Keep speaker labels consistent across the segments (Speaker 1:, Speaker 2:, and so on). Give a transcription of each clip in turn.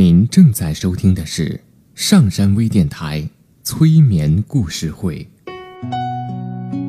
Speaker 1: 您正在收听的是上山微电台催眠故事会。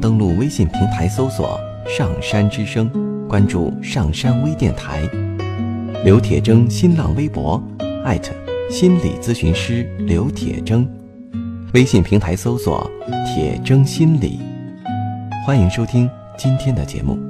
Speaker 2: 登录微信平台搜索“上山之声”，关注上山微电台。刘铁铮新浪微博艾特心理咨询师刘铁铮，微信平台搜索“铁铮心理”。欢迎收听今天的节目。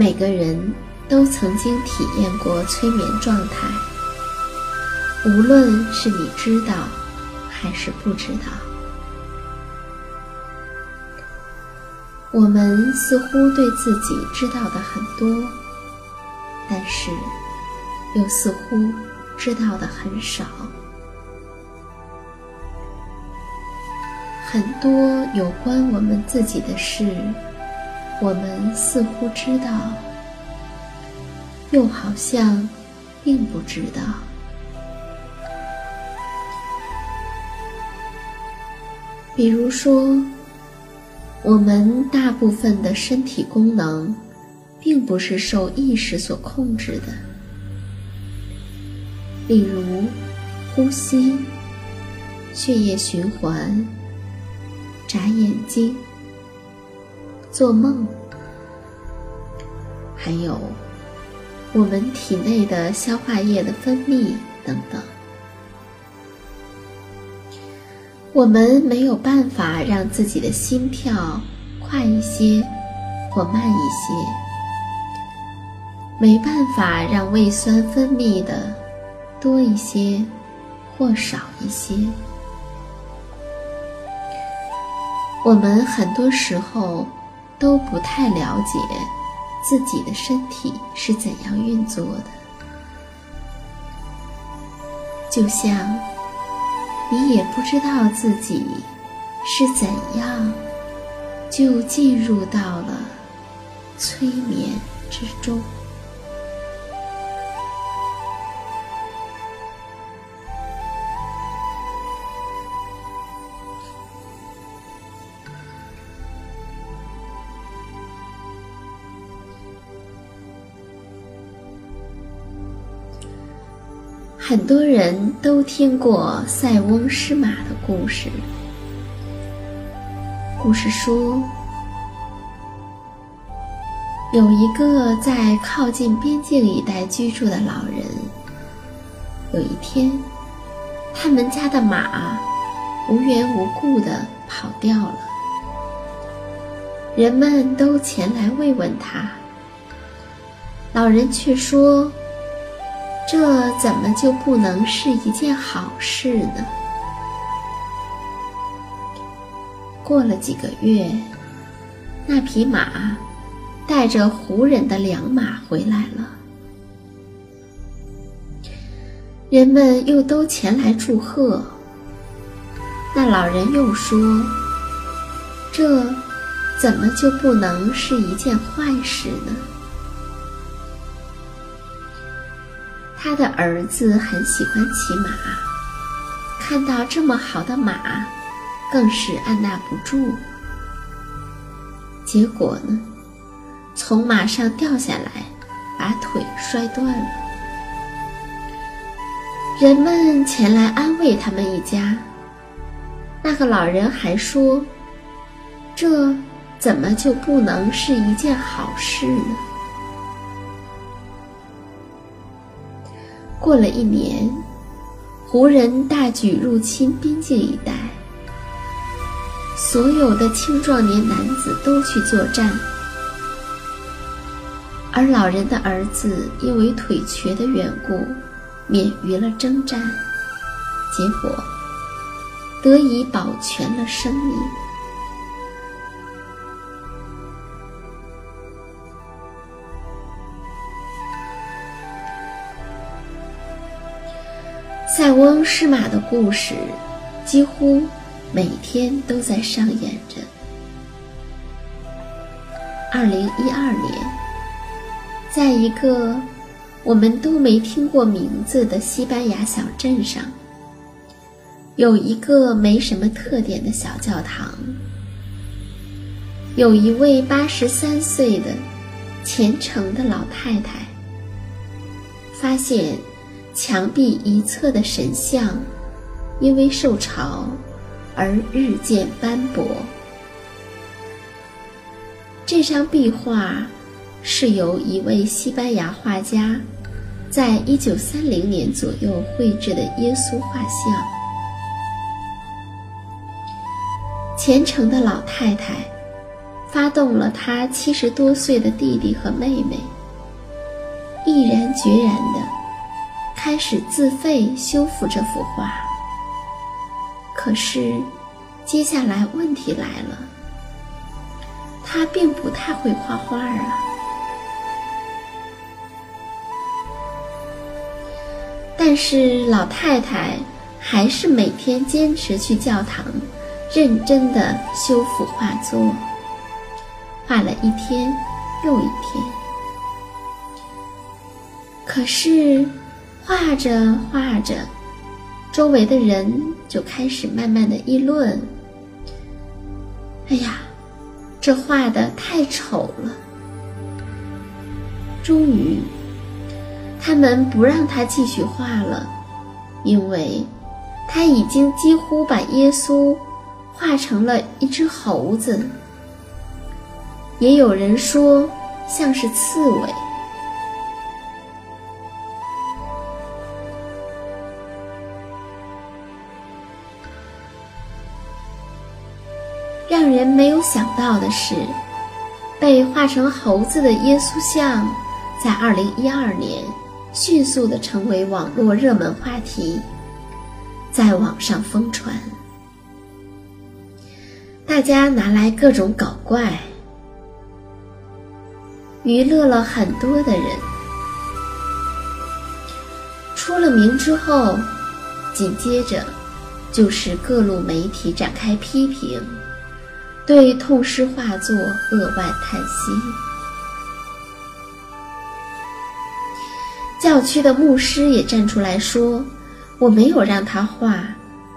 Speaker 3: 每个人都曾经体验过催眠状态，无论是你知道还是不知道。我们似乎对自己知道的很多，但是又似乎知道的很少。很多有关我们自己的事。我们似乎知道，又好像并不知道。比如说，我们大部分的身体功能，并不是受意识所控制的，例如呼吸、血液循环、眨眼睛。做梦，还有我们体内的消化液的分泌等等，我们没有办法让自己的心跳快一些或慢一些，没办法让胃酸分泌的多一些或少一些。我们很多时候。都不太了解自己的身体是怎样运作的，就像你也不知道自己是怎样就进入到了催眠之中。很多人都听过塞翁失马的故事。故事说，有一个在靠近边境一带居住的老人。有一天，他们家的马无缘无故的跑掉了，人们都前来慰问他，老人却说。这怎么就不能是一件好事呢？过了几个月，那匹马带着胡人的良马回来了，人们又都前来祝贺。那老人又说：“这怎么就不能是一件坏事呢？”他的儿子很喜欢骑马，看到这么好的马，更是按捺不住。结果呢，从马上掉下来，把腿摔断了。人们前来安慰他们一家。那个老人还说：“这怎么就不能是一件好事呢？”过了一年，胡人大举入侵边境一带，所有的青壮年男子都去作战，而老人的儿子因为腿瘸的缘故，免于了征战，结果得以保全了生命。塞翁失马的故事，几乎每天都在上演着。二零一二年，在一个我们都没听过名字的西班牙小镇上，有一个没什么特点的小教堂，有一位八十三岁的虔诚的老太太，发现。墙壁一侧的神像，因为受潮而日渐斑驳。这张壁画是由一位西班牙画家在一九三零年左右绘制的耶稣画像。虔诚的老太太发动了她七十多岁的弟弟和妹妹，毅然决然的。开始自费修复这幅画，可是接下来问题来了，他并不太会画画啊。但是老太太还是每天坚持去教堂，认真的修复画作，画了一天又一天，可是。画着画着，周围的人就开始慢慢的议论：“哎呀，这画的太丑了。”终于，他们不让他继续画了，因为他已经几乎把耶稣画成了一只猴子。也有人说，像是刺猬。让人没有想到的是，被画成猴子的耶稣像，在二零一二年迅速的成为网络热门话题，在网上疯传，大家拿来各种搞怪，娱乐了很多的人。出了名之后，紧接着就是各路媒体展开批评。对痛失画作扼腕叹息。教区的牧师也站出来说：“我没有让他画，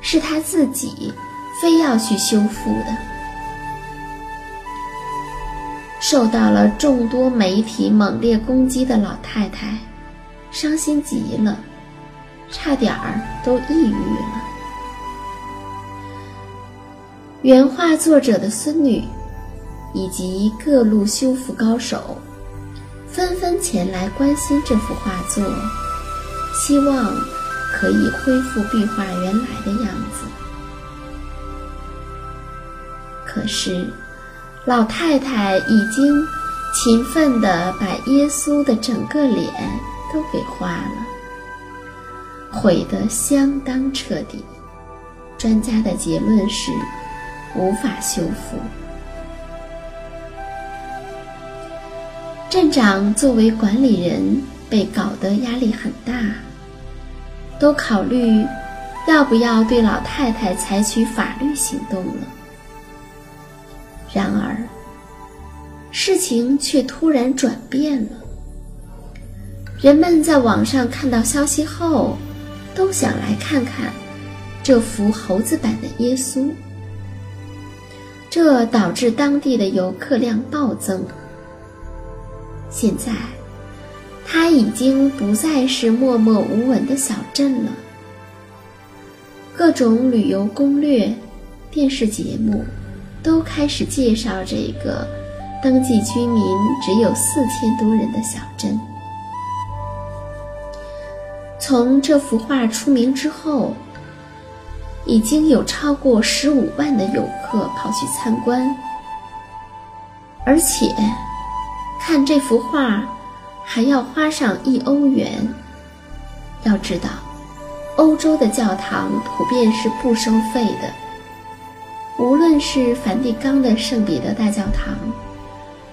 Speaker 3: 是他自己非要去修复的。”受到了众多媒体猛烈攻击的老太太，伤心极了，差点儿都抑郁了。原画作者的孙女，以及各路修复高手，纷纷前来关心这幅画作，希望可以恢复壁画原来的样子。可是，老太太已经勤奋地把耶稣的整个脸都给画了，毁得相当彻底。专家的结论是无法修复。镇长作为管理人，被搞得压力很大，都考虑要不要对老太太采取法律行动了。然而，事情却突然转变了。人们在网上看到消息后，都想来看看这幅猴子版的耶稣，这导致当地的游客量暴增。现在，它已经不再是默默无闻的小镇了。各种旅游攻略、电视节目都开始介绍这个登记居民只有四千多人的小镇。从这幅画出名之后，已经有超过十五万的游客跑去参观，而且。看这幅画，还要花上一欧元。要知道，欧洲的教堂普遍是不收费的，无论是梵蒂冈的圣彼得大教堂，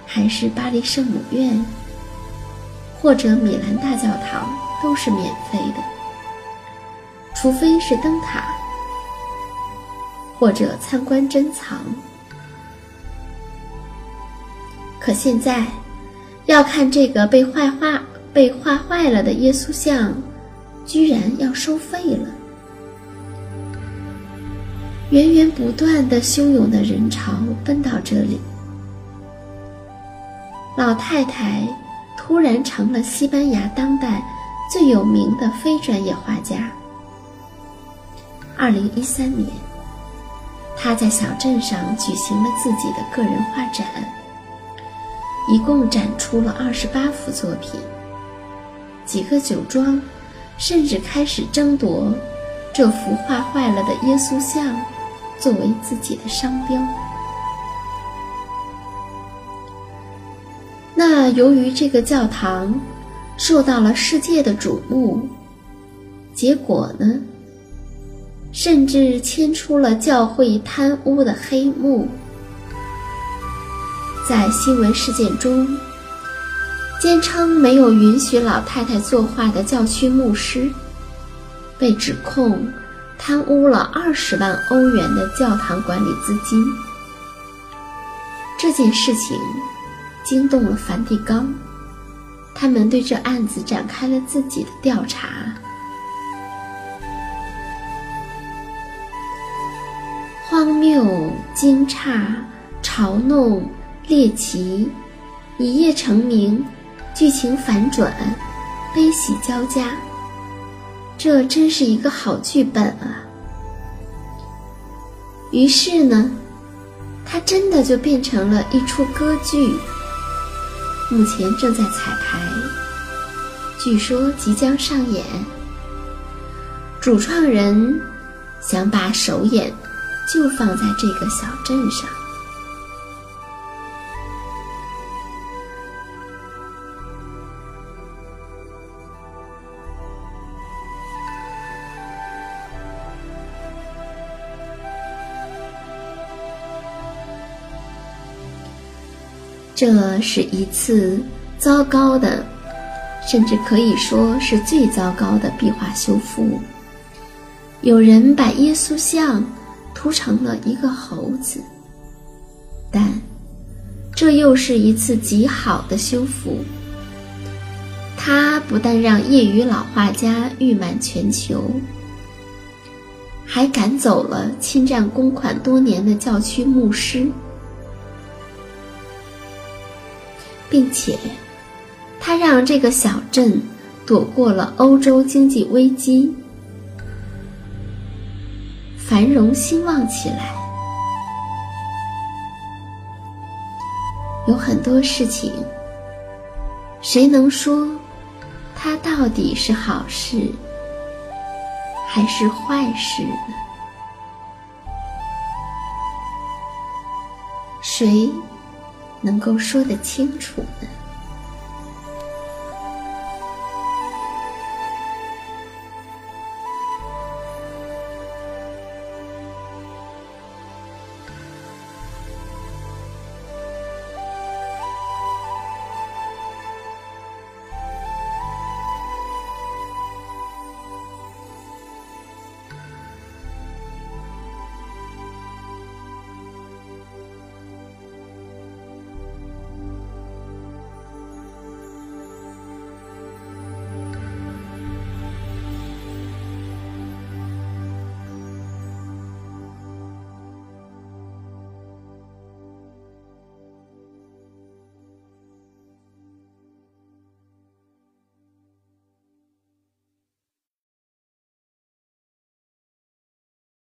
Speaker 3: 还是巴黎圣母院，或者米兰大教堂，都是免费的，除非是灯塔或者参观珍藏。可现在。要看这个被坏画被画坏了的耶稣像，居然要收费了。源源不断的汹涌的人潮奔到这里，老太太突然成了西班牙当代最有名的非专业画家。二零一三年，他在小镇上举行了自己的个人画展。一共展出了二十八幅作品，几个酒庄甚至开始争夺这幅画坏了的耶稣像作为自己的商标。那由于这个教堂受到了世界的瞩目，结果呢，甚至牵出了教会贪污的黑幕。在新闻事件中，坚称没有允许老太太作画的教区牧师，被指控贪污了二十万欧元的教堂管理资金。这件事情惊动了梵蒂冈，他们对这案子展开了自己的调查。荒谬、惊诧、嘲弄。猎奇，一夜成名，剧情反转，悲喜交加。这真是一个好剧本啊！于是呢，它真的就变成了一出歌剧，目前正在彩排，据说即将上演。主创人想把首演就放在这个小镇上。这是一次糟糕的，甚至可以说是最糟糕的壁画修复。有人把耶稣像涂成了一个猴子，但这又是一次极好的修复。它不但让业余老画家誉满全球，还赶走了侵占公款多年的教区牧师。并且，他让这个小镇躲过了欧洲经济危机，繁荣兴旺起来。有很多事情，谁能说它到底是好事还是坏事呢？谁？能够说得清楚呢？